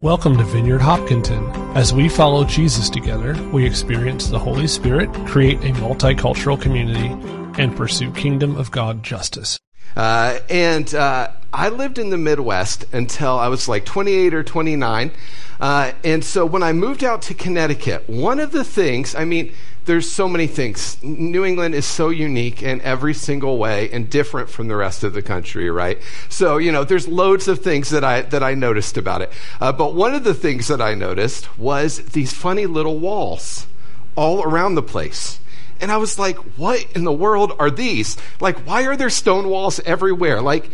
Welcome to Vineyard Hopkinton. As we follow Jesus together, we experience the Holy Spirit, create a multicultural community, and pursue kingdom of God justice. Uh, and uh, I lived in the Midwest until I was like 28 or 29. Uh, and so when I moved out to Connecticut, one of the things, I mean, there's so many things. New England is so unique in every single way and different from the rest of the country, right? So, you know, there's loads of things that I, that I noticed about it. Uh, but one of the things that I noticed was these funny little walls all around the place. And I was like, what in the world are these? Like, why are there stone walls everywhere? Like,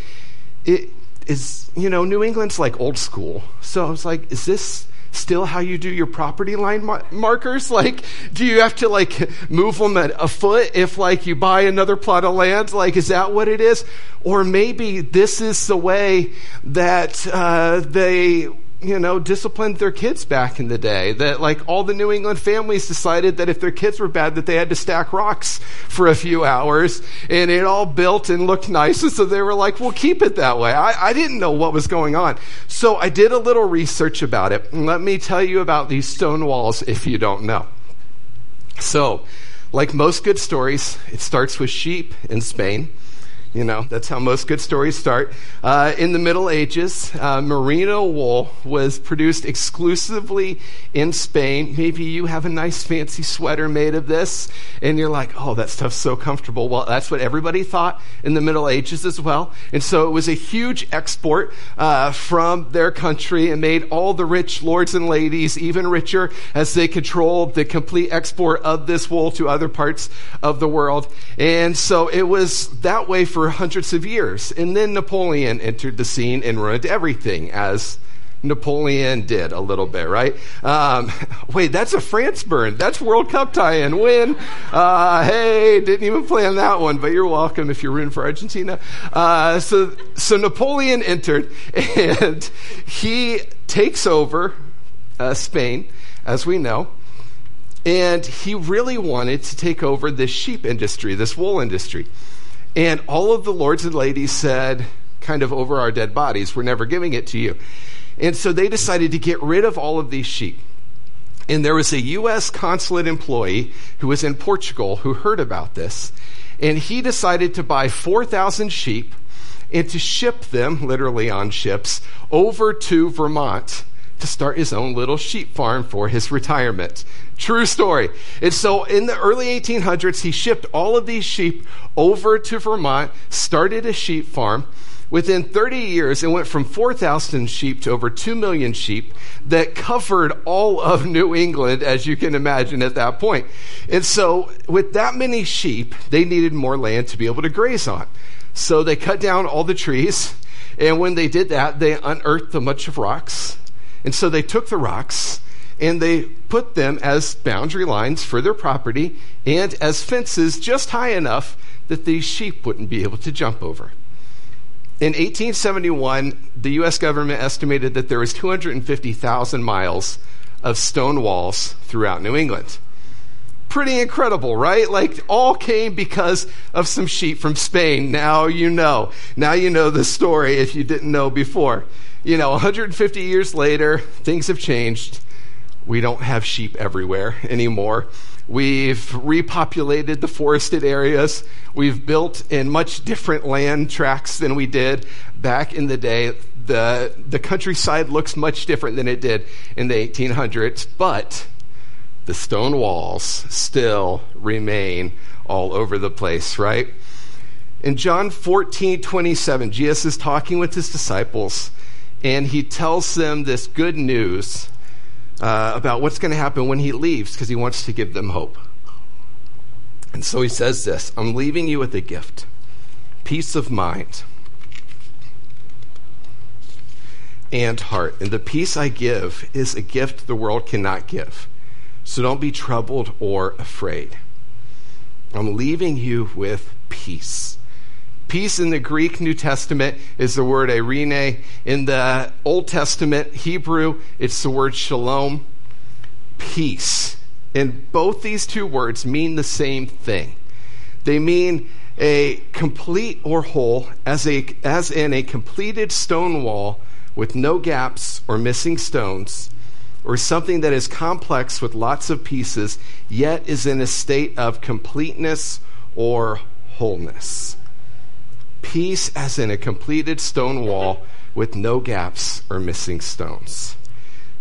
it is, you know, New England's like old school. So I was like, is this, still how you do your property line mar- markers? Like, do you have to like move them at a foot if like you buy another plot of land? Like, is that what it is? Or maybe this is the way that uh, they you know, disciplined their kids back in the day. That like all the New England families decided that if their kids were bad, that they had to stack rocks for a few hours, and it all built and looked nice. And so they were like, "We'll keep it that way." I, I didn't know what was going on, so I did a little research about it. And let me tell you about these stone walls if you don't know. So, like most good stories, it starts with sheep in Spain. You know, that's how most good stories start. Uh, in the Middle Ages, uh, merino wool was produced exclusively in Spain. Maybe you have a nice fancy sweater made of this, and you're like, oh, that stuff's so comfortable. Well, that's what everybody thought in the Middle Ages as well. And so it was a huge export uh, from their country and made all the rich lords and ladies even richer as they controlled the complete export of this wool to other parts of the world. And so it was that way for for hundreds of years. And then Napoleon entered the scene and ruined everything, as Napoleon did a little bit, right? Um, wait, that's a France burn. That's World Cup tie-in. Win. Uh, hey, didn't even plan that one, but you're welcome if you're rooting for Argentina. Uh, so, so Napoleon entered, and he takes over uh, Spain, as we know. And he really wanted to take over this sheep industry, this wool industry. And all of the lords and ladies said, kind of over our dead bodies, we're never giving it to you. And so they decided to get rid of all of these sheep. And there was a U.S. consulate employee who was in Portugal who heard about this. And he decided to buy 4,000 sheep and to ship them, literally on ships, over to Vermont to start his own little sheep farm for his retirement. True story. And so in the early 1800s, he shipped all of these sheep over to Vermont, started a sheep farm. Within 30 years, it went from 4,000 sheep to over 2 million sheep that covered all of New England, as you can imagine at that point. And so, with that many sheep, they needed more land to be able to graze on. So, they cut down all the trees. And when they did that, they unearthed a bunch of rocks and so they took the rocks and they put them as boundary lines for their property and as fences just high enough that these sheep wouldn't be able to jump over. In 1871, the U.S. government estimated that there was 250,000 miles of stone walls throughout New England. Pretty incredible, right? Like, all came because of some sheep from Spain. Now you know. Now you know the story if you didn't know before you know, 150 years later, things have changed. We don't have sheep everywhere anymore. We've repopulated the forested areas. We've built in much different land tracts than we did back in the day. The, the countryside looks much different than it did in the 1800s, but the stone walls still remain all over the place, right? In John 14, 27, Jesus is talking with his disciples and he tells them this good news uh, about what's going to happen when he leaves because he wants to give them hope. And so he says this I'm leaving you with a gift peace of mind and heart. And the peace I give is a gift the world cannot give. So don't be troubled or afraid. I'm leaving you with peace. Peace in the Greek New Testament is the word eirene. In the Old Testament Hebrew, it's the word shalom, peace. And both these two words mean the same thing. They mean a complete or whole, as, a, as in a completed stone wall with no gaps or missing stones, or something that is complex with lots of pieces, yet is in a state of completeness or wholeness. Peace as in a completed stone wall with no gaps or missing stones.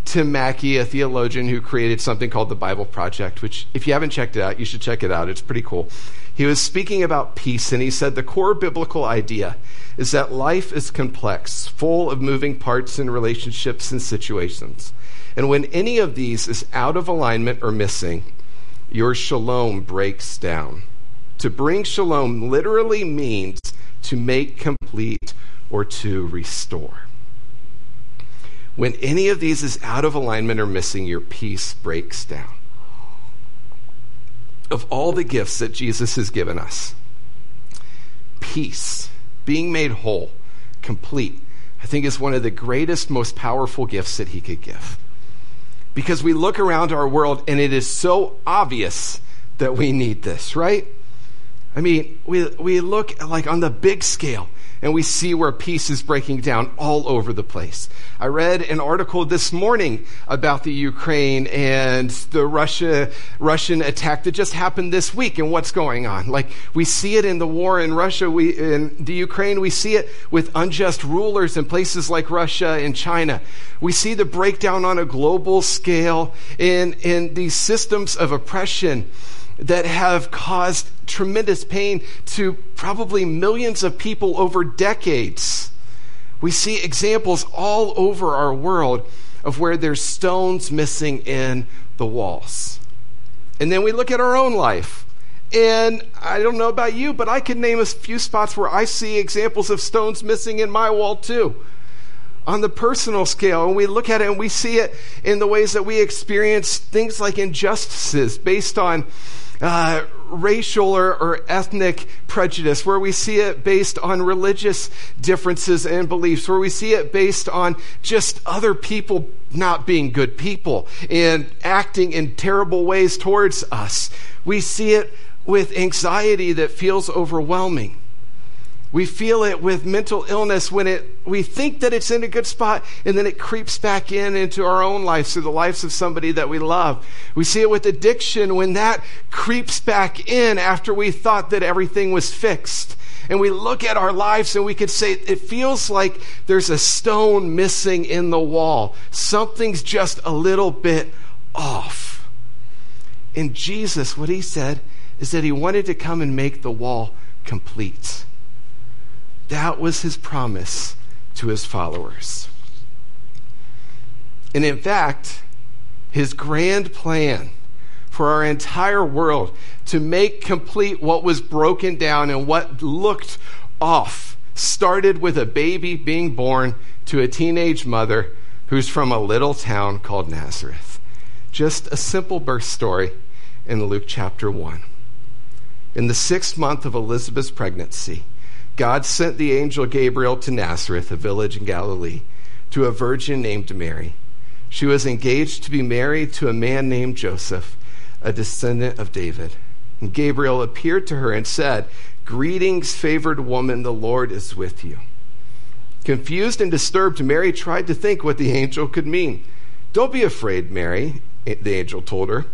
Tim Mackie, a theologian who created something called the Bible Project, which, if you haven't checked it out, you should check it out. It's pretty cool. He was speaking about peace, and he said the core biblical idea is that life is complex, full of moving parts and relationships and situations. And when any of these is out of alignment or missing, your shalom breaks down. To bring shalom literally means to make complete or to restore. When any of these is out of alignment or missing, your peace breaks down. Of all the gifts that Jesus has given us, peace, being made whole, complete, I think is one of the greatest, most powerful gifts that he could give. Because we look around our world and it is so obvious that we need this, right? I mean, we, we look like on the big scale and we see where peace is breaking down all over the place. I read an article this morning about the Ukraine and the Russia Russian attack that just happened this week and what's going on. Like we see it in the war in Russia, we in the Ukraine, we see it with unjust rulers in places like Russia and China. We see the breakdown on a global scale in in these systems of oppression that have caused tremendous pain to probably millions of people over decades. We see examples all over our world of where there's stones missing in the walls. And then we look at our own life. And I don't know about you, but I can name a few spots where I see examples of stones missing in my wall too. On the personal scale, and we look at it and we see it in the ways that we experience things like injustices based on uh, racial or, or, ethnic prejudice, where we see it based on religious differences and beliefs, where we see it based on just other people not being good people and acting in terrible ways towards us. We see it with anxiety that feels overwhelming. We feel it with mental illness when it, we think that it's in a good spot and then it creeps back in into our own lives through the lives of somebody that we love. We see it with addiction when that creeps back in after we thought that everything was fixed. And we look at our lives and we could say, it feels like there's a stone missing in the wall. Something's just a little bit off. And Jesus, what he said is that he wanted to come and make the wall complete. That was his promise to his followers. And in fact, his grand plan for our entire world to make complete what was broken down and what looked off started with a baby being born to a teenage mother who's from a little town called Nazareth. Just a simple birth story in Luke chapter 1. In the sixth month of Elizabeth's pregnancy, God sent the angel Gabriel to Nazareth, a village in Galilee, to a virgin named Mary. She was engaged to be married to a man named Joseph, a descendant of David. And Gabriel appeared to her and said, Greetings, favored woman, the Lord is with you. Confused and disturbed, Mary tried to think what the angel could mean. Don't be afraid, Mary, the angel told her.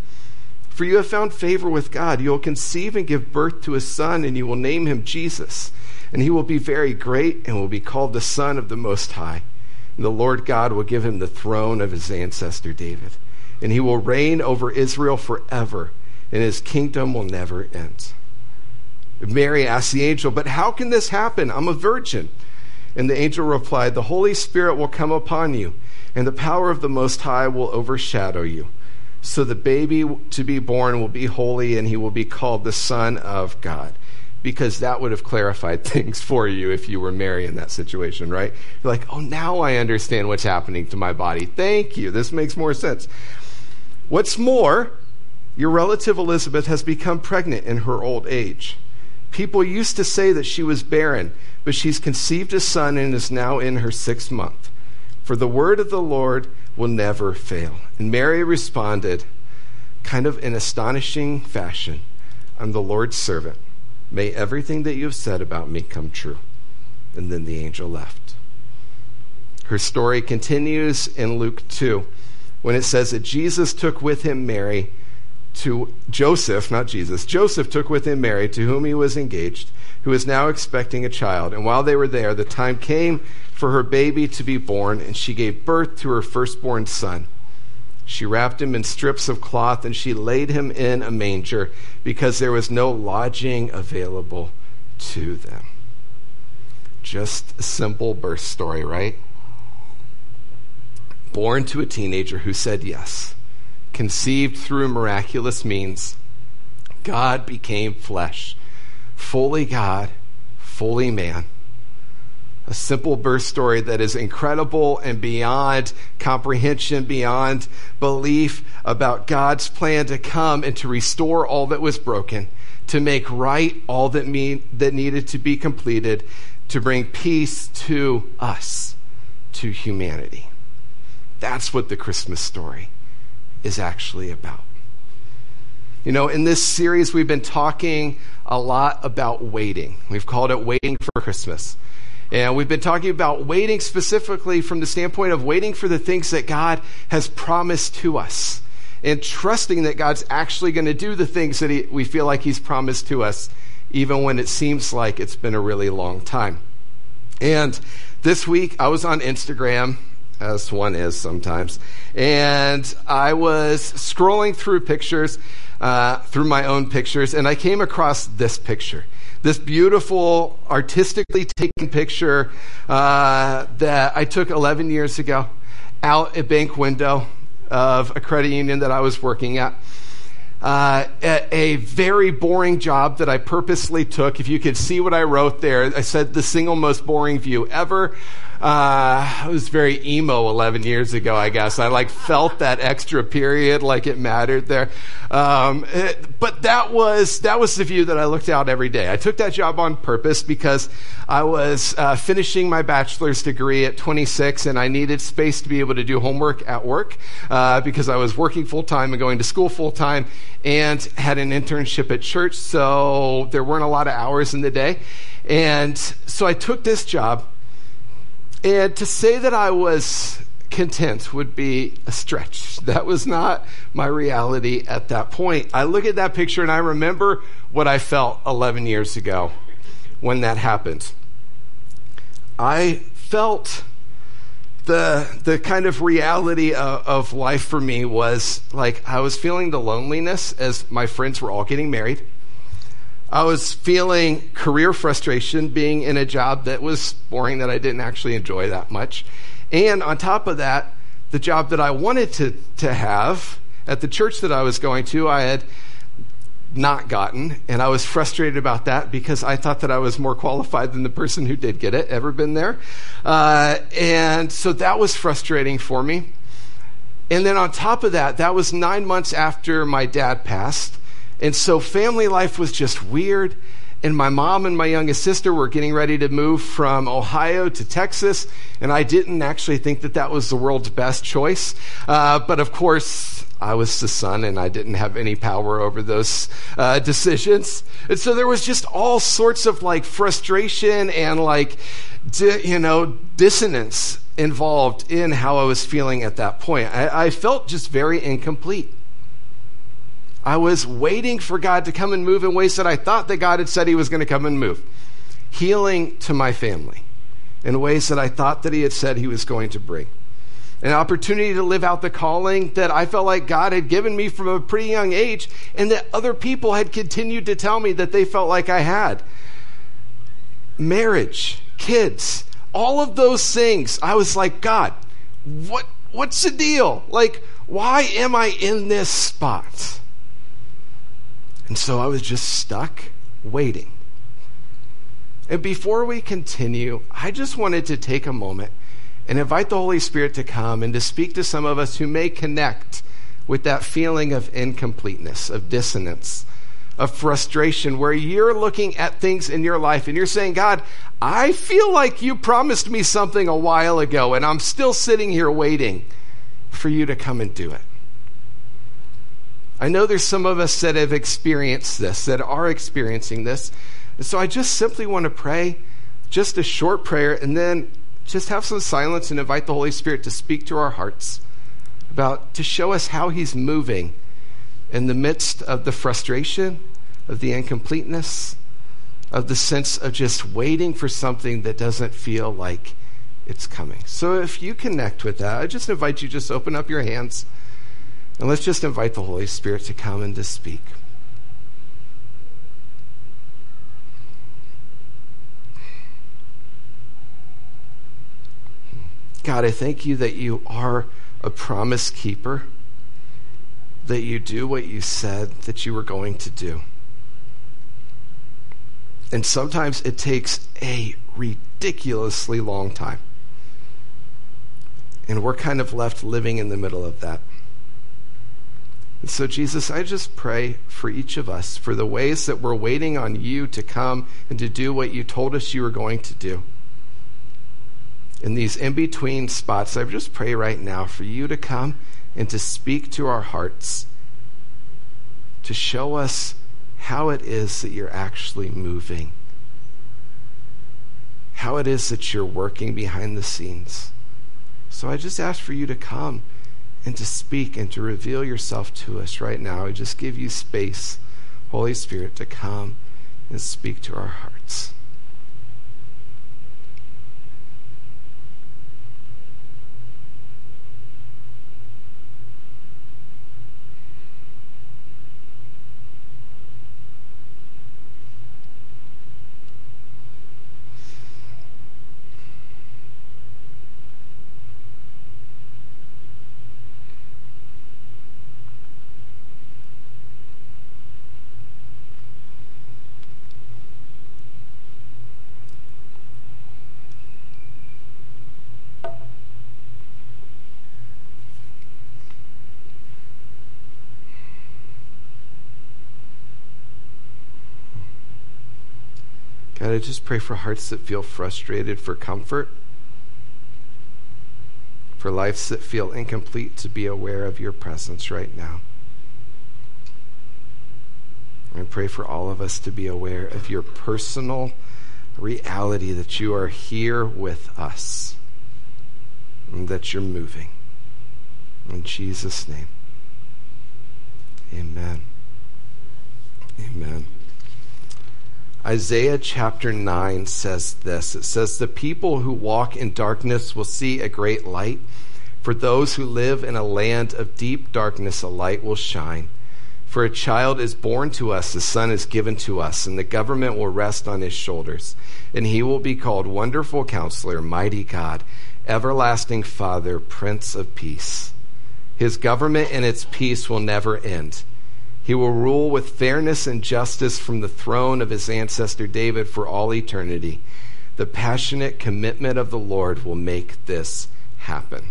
For you have found favor with God. You will conceive and give birth to a son, and you will name him Jesus and he will be very great and will be called the Son of the Most High. And the Lord God will give him the throne of his ancestor David, and he will reign over Israel forever, and his kingdom will never end. Mary asked the angel, But how can this happen? I'm a virgin. And the angel replied, The Holy Spirit will come upon you, and the power of the Most High will overshadow you. So the baby to be born will be holy, and he will be called the Son of God because that would have clarified things for you if you were Mary in that situation, right? You're like, oh, now I understand what's happening to my body. Thank you. This makes more sense. What's more, your relative Elizabeth has become pregnant in her old age. People used to say that she was barren, but she's conceived a son and is now in her sixth month. For the word of the Lord will never fail. And Mary responded, kind of in astonishing fashion, I'm the Lord's servant May everything that you have said about me come true. And then the angel left. Her story continues in Luke 2 when it says that Jesus took with him Mary to Joseph, not Jesus. Joseph took with him Mary, to whom he was engaged, who was now expecting a child. And while they were there, the time came for her baby to be born, and she gave birth to her firstborn son. She wrapped him in strips of cloth and she laid him in a manger because there was no lodging available to them. Just a simple birth story, right? Born to a teenager who said yes, conceived through miraculous means, God became flesh, fully God, fully man a simple birth story that is incredible and beyond comprehension, beyond belief about God's plan to come and to restore all that was broken, to make right all that, mean, that needed to be completed, to bring peace to us, to humanity. That's what the Christmas story is actually about. You know, in this series, we've been talking a lot about waiting. We've called it Waiting for Christmas. And we've been talking about waiting specifically from the standpoint of waiting for the things that God has promised to us and trusting that God's actually going to do the things that he, we feel like He's promised to us, even when it seems like it's been a really long time. And this week, I was on Instagram, as one is sometimes, and I was scrolling through pictures, uh, through my own pictures, and I came across this picture this beautiful, artistically taken picture uh, that I took 11 years ago out a bank window of a credit union that I was working at. Uh, a, a, very boring job that I purposely took. If you could see what I wrote there, I said the single most boring view ever. Uh, I was very emo 11 years ago, I guess. I like felt that extra period like it mattered there. Um, it, but that was, that was the view that I looked out every day. I took that job on purpose because I was uh, finishing my bachelor's degree at 26 and I needed space to be able to do homework at work uh, because I was working full time and going to school full time and had an internship at church. So there weren't a lot of hours in the day. And so I took this job and to say that I was content would be a stretch. That was not my reality at that point. I look at that picture and I remember what I felt 11 years ago when that happened. I felt the the kind of reality of, of, life for me was like I was feeling the loneliness as my friends were all getting married. I was feeling career frustration being in a job that was boring, that I didn't actually enjoy that much. And on top of that, the job that I wanted to, to have at the church that I was going to, I had not gotten. And I was frustrated about that because I thought that I was more qualified than the person who did get it. Ever been there? Uh, and so that was frustrating for me. And then on top of that, that was nine months after my dad passed. And so family life was just weird. And my mom and my youngest sister were getting ready to move from Ohio to Texas. And I didn't actually think that that was the world's best choice. Uh, but of course, I was the son and I didn't have any power over those uh, decisions. And so there was just all sorts of like frustration and like, di- you know, dissonance involved in how I was feeling at that point. I, I felt just very incomplete. I was waiting for God to come and move in ways that I thought that God had said He was going to come and move. Healing to my family in ways that I thought that He had said He was going to bring. An opportunity to live out the calling that I felt like God had given me from a pretty young age, and that other people had continued to tell me that they felt like I had. Marriage, kids, all of those things. I was like, God, what, what's the deal? Like, why am I in this spot? And so I was just stuck waiting. And before we continue, I just wanted to take a moment and invite the Holy Spirit to come and to speak to some of us who may connect with that feeling of incompleteness, of dissonance, of frustration, where you're looking at things in your life and you're saying, God, I feel like you promised me something a while ago, and I'm still sitting here waiting for you to come and do it. I know there's some of us that have experienced this, that are experiencing this. And so I just simply want to pray just a short prayer and then just have some silence and invite the Holy Spirit to speak to our hearts about to show us how He's moving in the midst of the frustration, of the incompleteness, of the sense of just waiting for something that doesn't feel like it's coming. So if you connect with that, I just invite you just open up your hands and let's just invite the Holy Spirit to come and to speak. God, I thank you that you are a promise keeper, that you do what you said that you were going to do. And sometimes it takes a ridiculously long time. And we're kind of left living in the middle of that. And so, Jesus, I just pray for each of us for the ways that we're waiting on you to come and to do what you told us you were going to do. In these in between spots, I just pray right now for you to come and to speak to our hearts, to show us how it is that you're actually moving, how it is that you're working behind the scenes. So I just ask for you to come and to speak and to reveal yourself to us right now. I just give you space, Holy Spirit, to come and speak to our hearts. I just pray for hearts that feel frustrated for comfort, for lives that feel incomplete to be aware of your presence right now. I pray for all of us to be aware of your personal reality that you are here with us and that you're moving. In Jesus' name, amen. Amen. Isaiah chapter 9 says this it says, The people who walk in darkness will see a great light. For those who live in a land of deep darkness, a light will shine. For a child is born to us, a son is given to us, and the government will rest on his shoulders. And he will be called Wonderful Counselor, Mighty God, Everlasting Father, Prince of Peace. His government and its peace will never end he will rule with fairness and justice from the throne of his ancestor David for all eternity. The passionate commitment of the Lord will make this happen.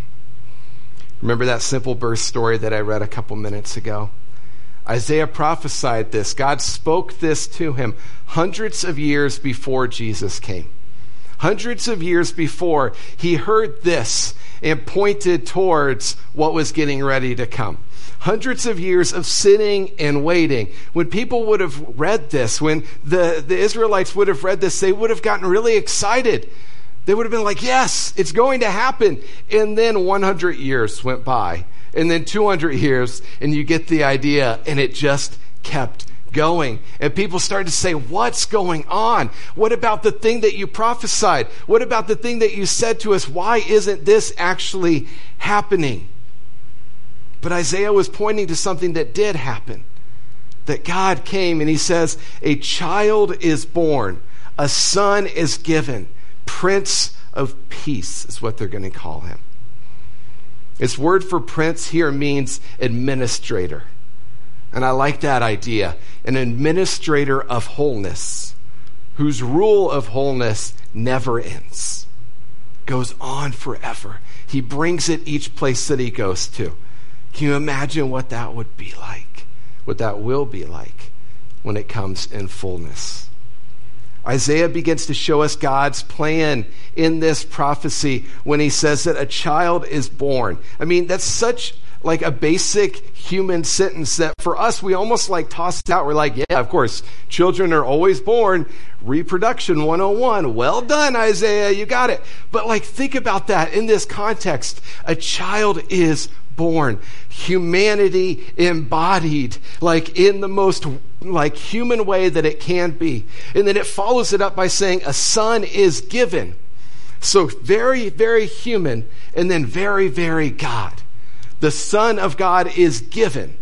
Remember that simple birth story that I read a couple minutes ago? Isaiah prophesied this. God spoke this to him hundreds of years before Jesus came. Hundreds of years before, he heard this and pointed towards what was getting ready to come hundreds of years of sitting and waiting. When people would have read this, when the, the Israelites would have read this, they would have gotten really excited. They would have been like, yes, it's going to happen. And then 100 years went by, and then 200 years, and you get the idea, and it just kept going. And people started to say, What's going on? What about the thing that you prophesied? What about the thing that you said to us? Why isn't this actually happening? But Isaiah was pointing to something that did happen. That God came and he says, A child is born, a son is given, Prince of Peace is what they're going to call him. Its word for prince here means administrator. And I like that idea an administrator of wholeness, whose rule of wholeness never ends, goes on forever. He brings it each place that he goes to. Can you imagine what that would be like? What that will be like when it comes in fullness? Isaiah begins to show us God's plan in this prophecy when he says that a child is born. I mean, that's such like a basic human sentence that for us we almost like toss it out. We're like, yeah, of course, children are always born. Reproduction 101. Well done, Isaiah. You got it. But like, think about that in this context. A child is born. Humanity embodied, like in the most like human way that it can be. And then it follows it up by saying a son is given. So very, very human and then very, very God. The Son of God is given.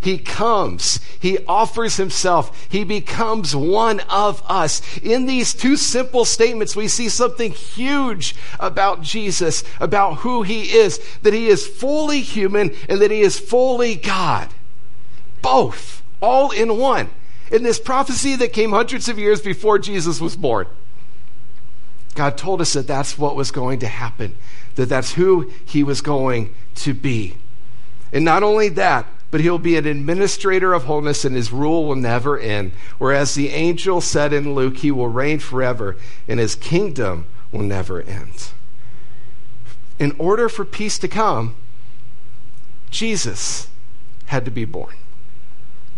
He comes. He offers himself. He becomes one of us. In these two simple statements, we see something huge about Jesus, about who he is, that he is fully human and that he is fully God. Both, all in one. In this prophecy that came hundreds of years before Jesus was born, God told us that that's what was going to happen that that's who he was going to be. And not only that, but he'll be an administrator of wholeness and his rule will never end. Whereas the angel said in Luke, he will reign forever and his kingdom will never end. In order for peace to come, Jesus had to be born.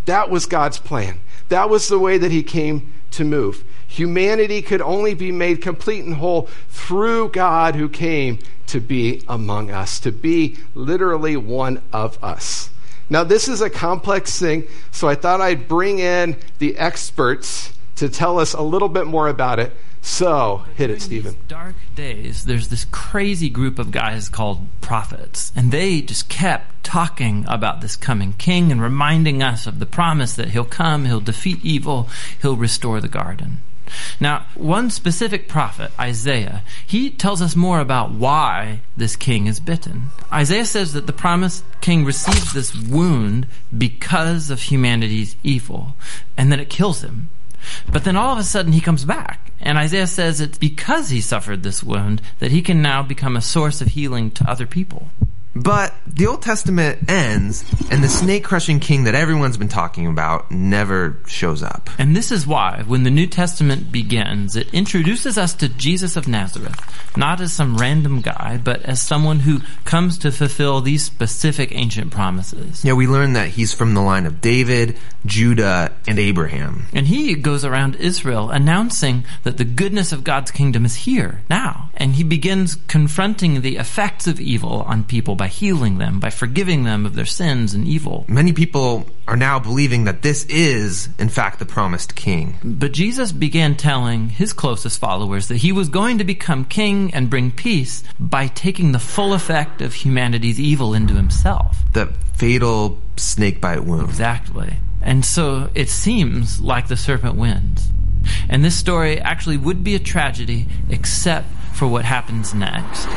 That was God's plan. That was the way that he came to move. Humanity could only be made complete and whole through God who came to be among us, to be literally one of us. Now, this is a complex thing, so I thought I'd bring in the experts to tell us a little bit more about it. So, hit it, Stephen. Dark days, there's this crazy group of guys called prophets, and they just kept talking about this coming king and reminding us of the promise that he'll come, he'll defeat evil, he'll restore the garden. Now, one specific prophet, Isaiah, he tells us more about why this king is bitten. Isaiah says that the promised king receives this wound because of humanity's evil, and that it kills him. But then all of a sudden he comes back. And Isaiah says it's because he suffered this wound that he can now become a source of healing to other people. But the Old Testament ends, and the snake crushing king that everyone's been talking about never shows up. And this is why, when the New Testament begins, it introduces us to Jesus of Nazareth, not as some random guy, but as someone who comes to fulfill these specific ancient promises. Yeah, we learn that he's from the line of David, Judah, and Abraham. And he goes around Israel announcing that the goodness of God's kingdom is here, now. And he begins confronting the effects of evil on people by healing them, by forgiving them of their sins and evil. Many people are now believing that this is, in fact, the promised king. But Jesus began telling his closest followers that he was going to become king and bring peace by taking the full effect of humanity's evil into himself. The fatal snake bite wound. Exactly. And so it seems like the serpent wins. And this story actually would be a tragedy except for what happens next.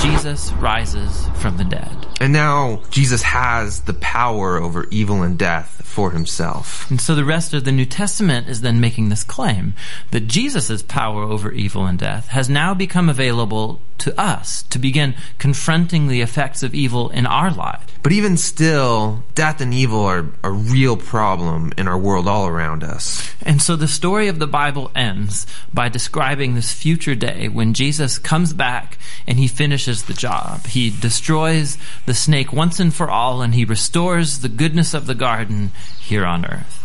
Jesus rises from the dead. And now Jesus has the power over evil and death for himself. And so the rest of the New Testament is then making this claim that Jesus' power over evil and death has now become available to us to begin confronting the effects of evil in our lives. But even still, death and evil are a real problem in our world all around us. And so the story of the Bible ends by describing this future day when Jesus comes back and he finishes the job. He destroys the snake once and for all and he restores the goodness of the garden here on earth.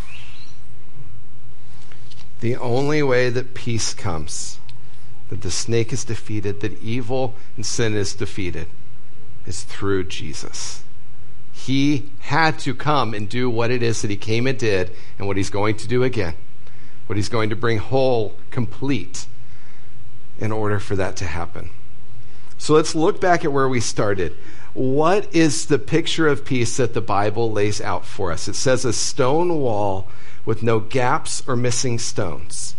The only way that peace comes, that the snake is defeated, that evil and sin is defeated, is through Jesus. He had to come and do what it is that he came and did, and what he's going to do again, what he's going to bring whole, complete, in order for that to happen. So let's look back at where we started. What is the picture of peace that the Bible lays out for us? It says a stone wall with no gaps or missing stones.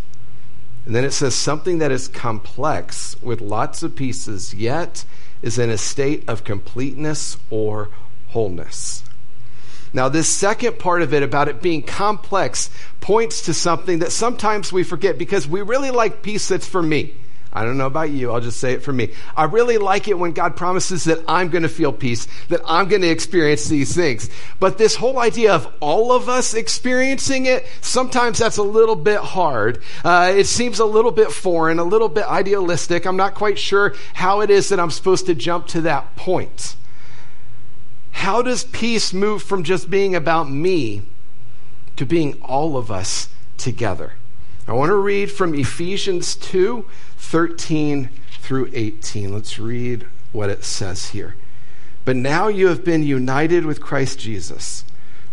And then it says something that is complex with lots of pieces, yet is in a state of completeness or wholeness. Now, this second part of it about it being complex points to something that sometimes we forget because we really like peace that's for me. I don't know about you. I'll just say it for me. I really like it when God promises that I'm going to feel peace, that I'm going to experience these things. But this whole idea of all of us experiencing it, sometimes that's a little bit hard. Uh, it seems a little bit foreign, a little bit idealistic. I'm not quite sure how it is that I'm supposed to jump to that point. How does peace move from just being about me to being all of us together? I want to read from Ephesians 2 13 through 18. Let's read what it says here. But now you have been united with Christ Jesus.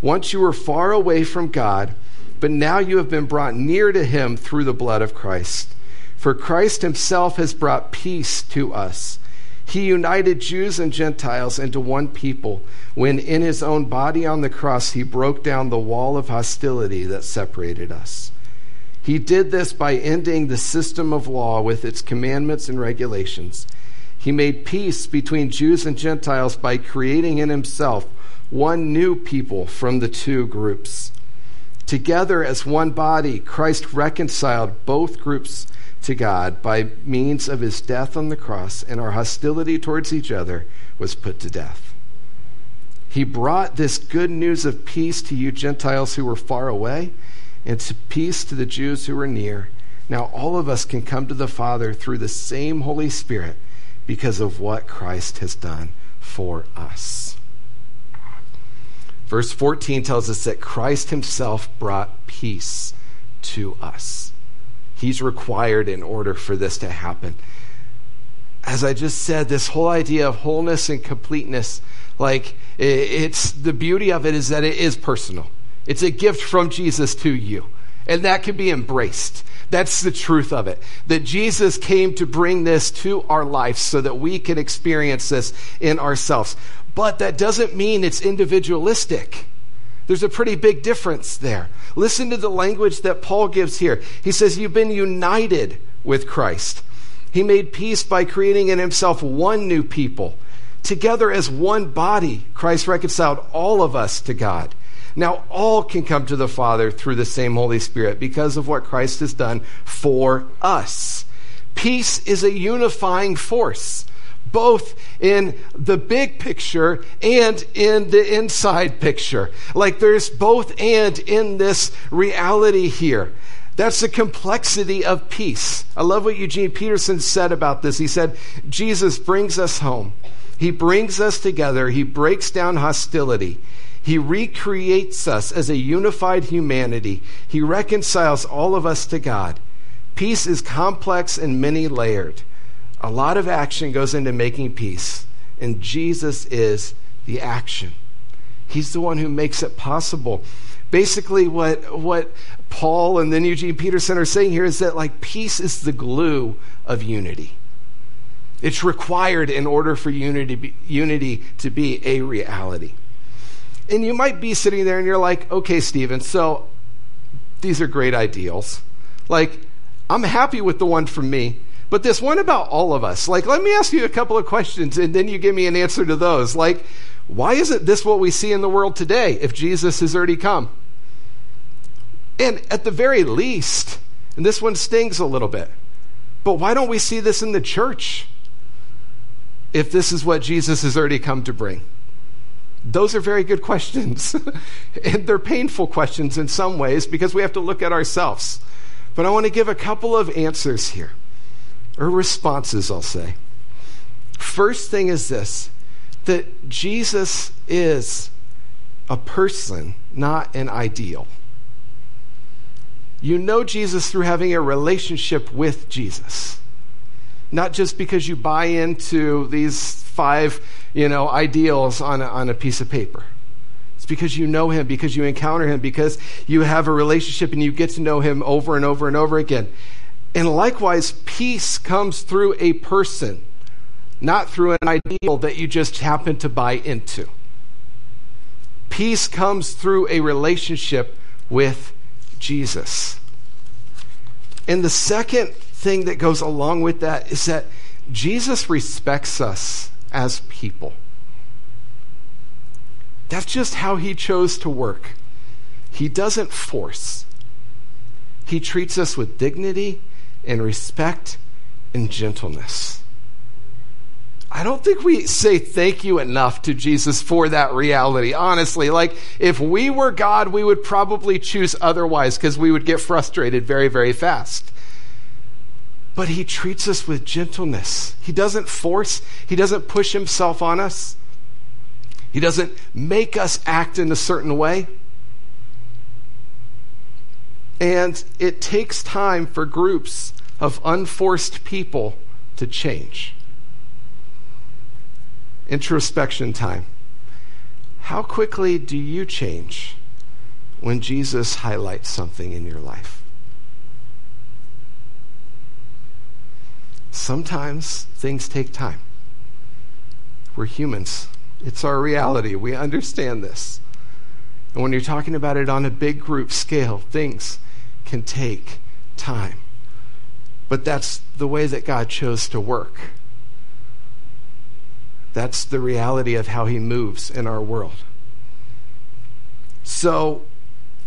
Once you were far away from God, but now you have been brought near to him through the blood of Christ. For Christ himself has brought peace to us. He united Jews and Gentiles into one people when, in his own body on the cross, he broke down the wall of hostility that separated us. He did this by ending the system of law with its commandments and regulations. He made peace between Jews and Gentiles by creating in himself one new people from the two groups. Together as one body, Christ reconciled both groups to God by means of his death on the cross, and our hostility towards each other was put to death. He brought this good news of peace to you Gentiles who were far away, and to peace to the Jews who were near. Now all of us can come to the Father through the same Holy Spirit because of what Christ has done for us. Verse 14 tells us that Christ himself brought peace to us. He's required in order for this to happen. As I just said, this whole idea of wholeness and completeness, like it's the beauty of it is that it is personal. It's a gift from Jesus to you, and that can be embraced. That's the truth of it. That Jesus came to bring this to our life so that we can experience this in ourselves. But that doesn't mean it's individualistic. There's a pretty big difference there. Listen to the language that Paul gives here. He says, You've been united with Christ. He made peace by creating in himself one new people. Together as one body, Christ reconciled all of us to God. Now, all can come to the Father through the same Holy Spirit because of what Christ has done for us. Peace is a unifying force both in the big picture and in the inside picture. Like there's both and in this reality here. That's the complexity of peace. I love what Eugene Peterson said about this. He said, Jesus brings us home. He brings us together. He breaks down hostility. He recreates us as a unified humanity. He reconciles all of us to God. Peace is complex and many layered. A lot of action goes into making peace, and Jesus is the action. He's the one who makes it possible. Basically, what, what Paul and then Eugene Peterson are saying here is that like peace is the glue of unity. It's required in order for unity, unity to be a reality. And you might be sitting there and you're like, okay, Stephen, so these are great ideals. Like, I'm happy with the one from me. But this one about all of us, like, let me ask you a couple of questions and then you give me an answer to those. Like, why isn't this what we see in the world today if Jesus has already come? And at the very least, and this one stings a little bit, but why don't we see this in the church if this is what Jesus has already come to bring? Those are very good questions. and they're painful questions in some ways because we have to look at ourselves. But I want to give a couple of answers here or responses, I'll say. First thing is this that Jesus is a person, not an ideal. You know Jesus through having a relationship with Jesus. Not just because you buy into these five, you know, ideals on a, on a piece of paper. It's because you know him, because you encounter him, because you have a relationship and you get to know him over and over and over again. And likewise, peace comes through a person, not through an ideal that you just happen to buy into. Peace comes through a relationship with Jesus. And the second thing that goes along with that is that Jesus respects us as people. That's just how he chose to work. He doesn't force. He treats us with dignity and respect and gentleness. I don't think we say thank you enough to Jesus for that reality, honestly. Like, if we were God, we would probably choose otherwise because we would get frustrated very, very fast. But He treats us with gentleness. He doesn't force, He doesn't push Himself on us. He doesn't make us act in a certain way. And it takes time for groups of unforced people to change. Introspection time. How quickly do you change when Jesus highlights something in your life? Sometimes things take time. We're humans. It's our reality. We understand this. And when you're talking about it on a big group scale, things can take time. But that's the way that God chose to work. That's the reality of how He moves in our world. So,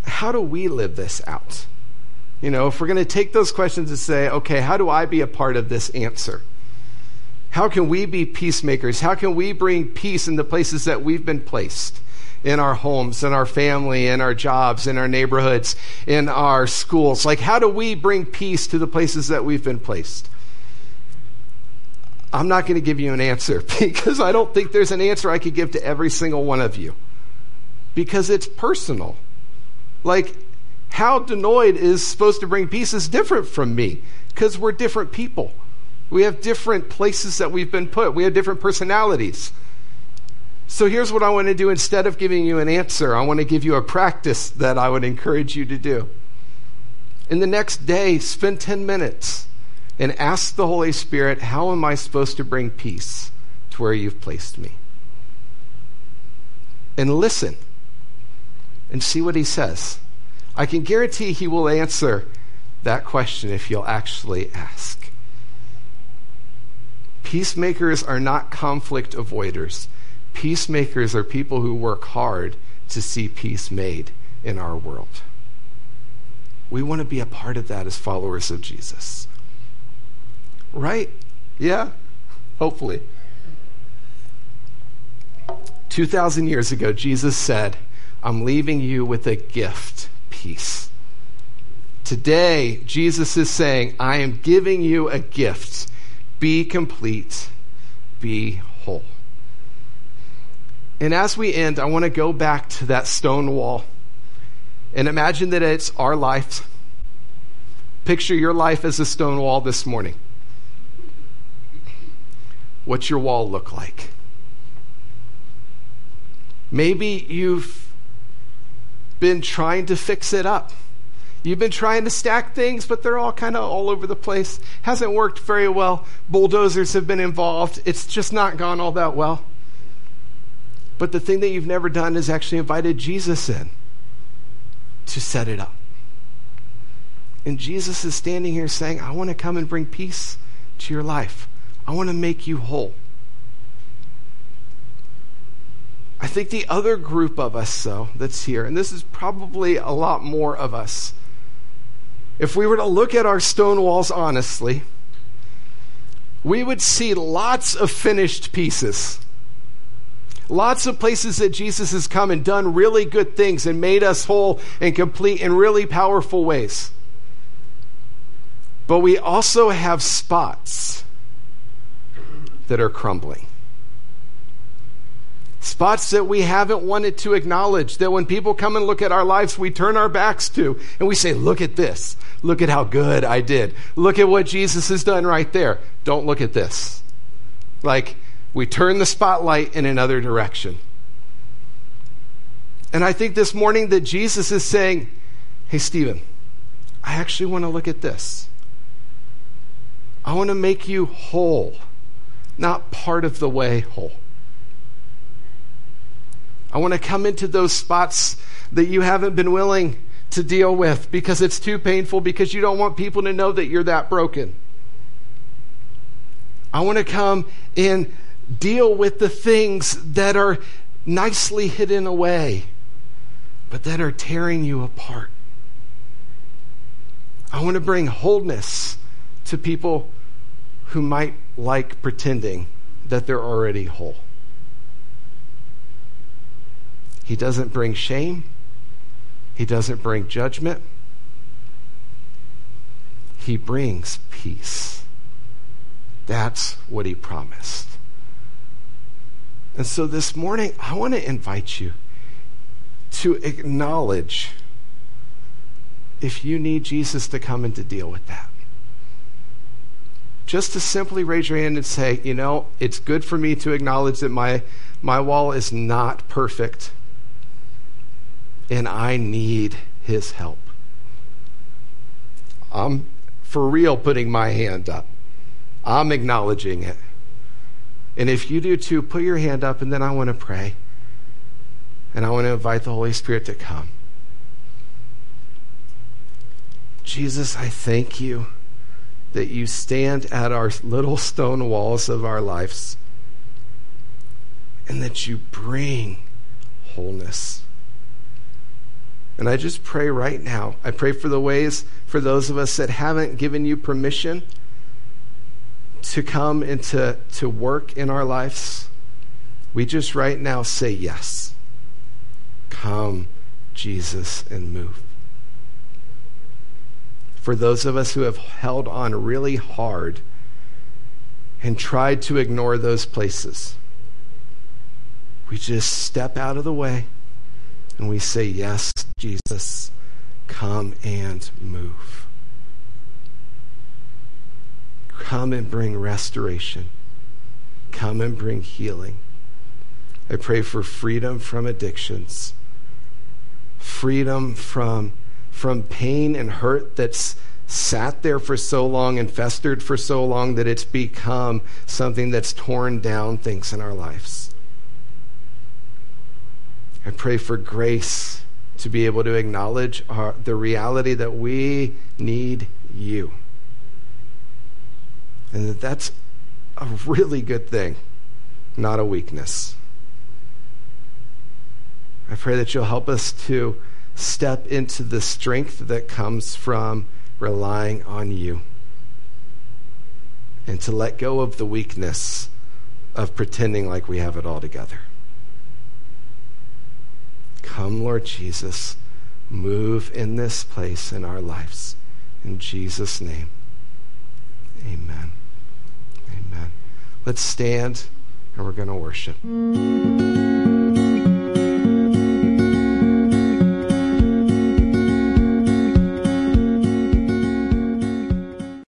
how do we live this out? You know, if we're going to take those questions and say, okay, how do I be a part of this answer? How can we be peacemakers? How can we bring peace in the places that we've been placed? In our homes, in our family, in our jobs, in our neighborhoods, in our schools. Like, how do we bring peace to the places that we've been placed? I'm not going to give you an answer because I don't think there's an answer I could give to every single one of you because it's personal. Like, how Denoid is supposed to bring peace is different from me because we're different people. We have different places that we've been put. We have different personalities. So here's what I want to do instead of giving you an answer, I want to give you a practice that I would encourage you to do. In the next day, spend 10 minutes and ask the Holy Spirit, How am I supposed to bring peace to where you've placed me? And listen and see what he says. I can guarantee he will answer that question if you'll actually ask. Peacemakers are not conflict avoiders. Peacemakers are people who work hard to see peace made in our world. We want to be a part of that as followers of Jesus. Right? Yeah? Hopefully. 2,000 years ago, Jesus said, I'm leaving you with a gift peace. Today, Jesus is saying, I am giving you a gift be complete, be whole. And as we end, I want to go back to that stone wall and imagine that it's our life. Picture your life as a stone wall this morning. What's your wall look like? Maybe you've been trying to fix it up. You've been trying to stack things, but they're all kind of all over the place. Hasn't worked very well. Bulldozers have been involved. It's just not gone all that well. But the thing that you've never done is actually invited Jesus in to set it up. And Jesus is standing here saying, I want to come and bring peace to your life. I want to make you whole. I think the other group of us, though, that's here, and this is probably a lot more of us, if we were to look at our stone walls honestly, we would see lots of finished pieces. Lots of places that Jesus has come and done really good things and made us whole and complete in really powerful ways. But we also have spots that are crumbling. Spots that we haven't wanted to acknowledge, that when people come and look at our lives, we turn our backs to, and we say, Look at this. Look at how good I did. Look at what Jesus has done right there. Don't look at this. Like, we turn the spotlight in another direction. And I think this morning that Jesus is saying, Hey, Stephen, I actually want to look at this. I want to make you whole, not part of the way whole. I want to come into those spots that you haven't been willing to deal with because it's too painful, because you don't want people to know that you're that broken. I want to come and deal with the things that are nicely hidden away, but that are tearing you apart. I want to bring wholeness to people who might like pretending that they're already whole. He doesn't bring shame. He doesn't bring judgment. He brings peace. That's what he promised. And so this morning, I want to invite you to acknowledge if you need Jesus to come and to deal with that. Just to simply raise your hand and say, you know, it's good for me to acknowledge that my, my wall is not perfect and I need his help. I'm for real putting my hand up. I'm acknowledging it. And if you do too, put your hand up and then I want to pray. And I want to invite the Holy Spirit to come. Jesus, I thank you that you stand at our little stone walls of our lives and that you bring wholeness. And I just pray right now. I pray for the ways for those of us that haven't given you permission to come and to, to work in our lives. We just right now say yes. Come, Jesus, and move. For those of us who have held on really hard and tried to ignore those places, we just step out of the way and we say, Yes, Jesus, come and move. Come and bring restoration. Come and bring healing. I pray for freedom from addictions, freedom from, from pain and hurt that's sat there for so long and festered for so long that it's become something that's torn down things in our lives. I pray for grace to be able to acknowledge our, the reality that we need you. And that that's a really good thing, not a weakness. I pray that you'll help us to step into the strength that comes from relying on you and to let go of the weakness of pretending like we have it all together. Come, Lord Jesus, move in this place in our lives. In Jesus' name, amen. Amen. Let's stand and we're going to worship.